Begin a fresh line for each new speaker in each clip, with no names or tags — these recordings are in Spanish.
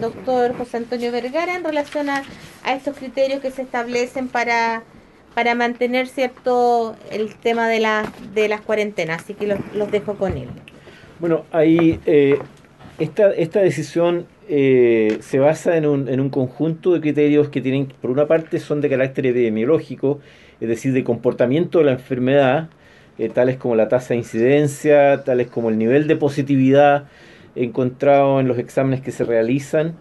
doctor José Antonio Vergara, en relación a, estos criterios que se establecen para, para mantener cierto el tema de, la, de las cuarentenas. Así que los, los dejo con él.
Bueno, ahí eh, esta, esta decisión eh, se basa en un, en un conjunto de criterios que tienen, por una parte, son de carácter epidemiológico, es decir, de comportamiento de la enfermedad, eh, tales como la tasa de incidencia, tales como el nivel de positividad encontrado en los exámenes que se realizan,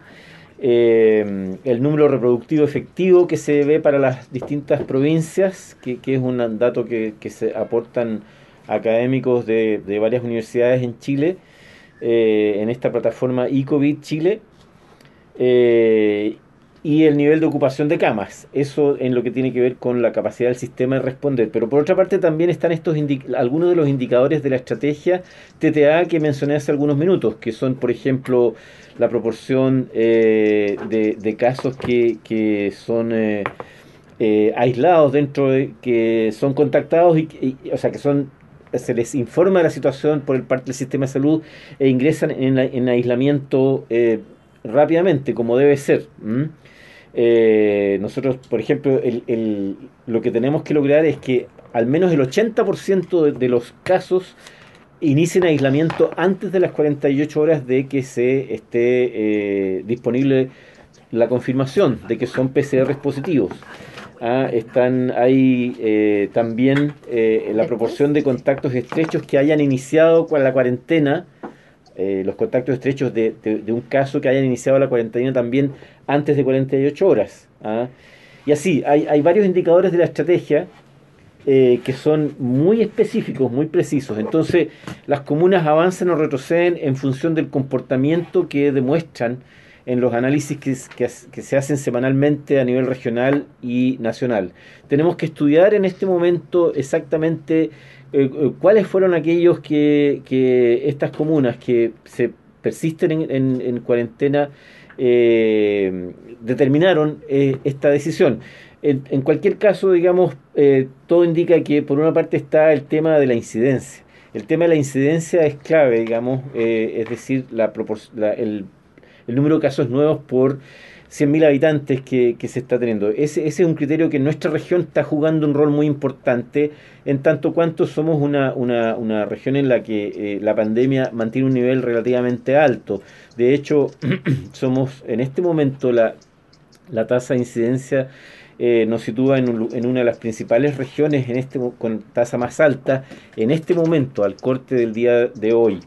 eh, el número reproductivo efectivo que se ve para las distintas provincias, que, es un dato que, se aportan académicos de, varias universidades en Chile, eh, en esta plataforma eCovid Chile, y el nivel de ocupación de camas. Eso en lo que tiene que ver con la capacidad del sistema de responder. Pero por otra parte también están estos algunos de los indicadores de la estrategia TTA que mencioné hace algunos minutos, que son, por ejemplo, la proporción eh, de, casos que, que son eh, eh, aislados dentro de que son contactados y, o sea que son se les informa de la situación por el parte del sistema de salud e ingresan en, en aislamiento rápidamente como debe ser eh, nosotros, por ejemplo, el, lo que tenemos que lograr es que al menos el 80% de, los casos inicien aislamiento antes de las 48 horas de que se esté eh, disponible la confirmación de que son PCRs positivos. Ah, están ahí eh, también la proporción de contactos estrechos que hayan iniciado con la cuarentena eh, los contactos estrechos de, un caso que hayan iniciado la cuarentena también antes de 48 horas. ¿ah? Y así, hay, varios indicadores de la estrategia eh, que son muy específicos, muy precisos. Entonces, las comunas avanzan o retroceden en función del comportamiento que demuestran en los análisis que, se hacen semanalmente a nivel regional y nacional. Tenemos que estudiar en este momento exactamente eh, eh, ¿cuáles fueron aquellos que, estas comunas que se persisten en, cuarentena eh, determinaron esta decisión? En, cualquier caso, digamos, todo indica que por una parte está el tema de la incidencia. El tema de la incidencia es clave, digamos, es decir, la, el, el número de casos nuevos por 100.000 habitantes que, se está teniendo. Ese, es un criterio que en nuestra región está jugando un rol muy importante, en tanto cuanto somos una, una, una región en la que eh, la pandemia mantiene un nivel relativamente alto. De hecho, somos en este momento la, la tasa de incidencia eh, nos sitúa en, en, una de las principales regiones en este, con tasa más alta en este momento, al corte del día de hoy.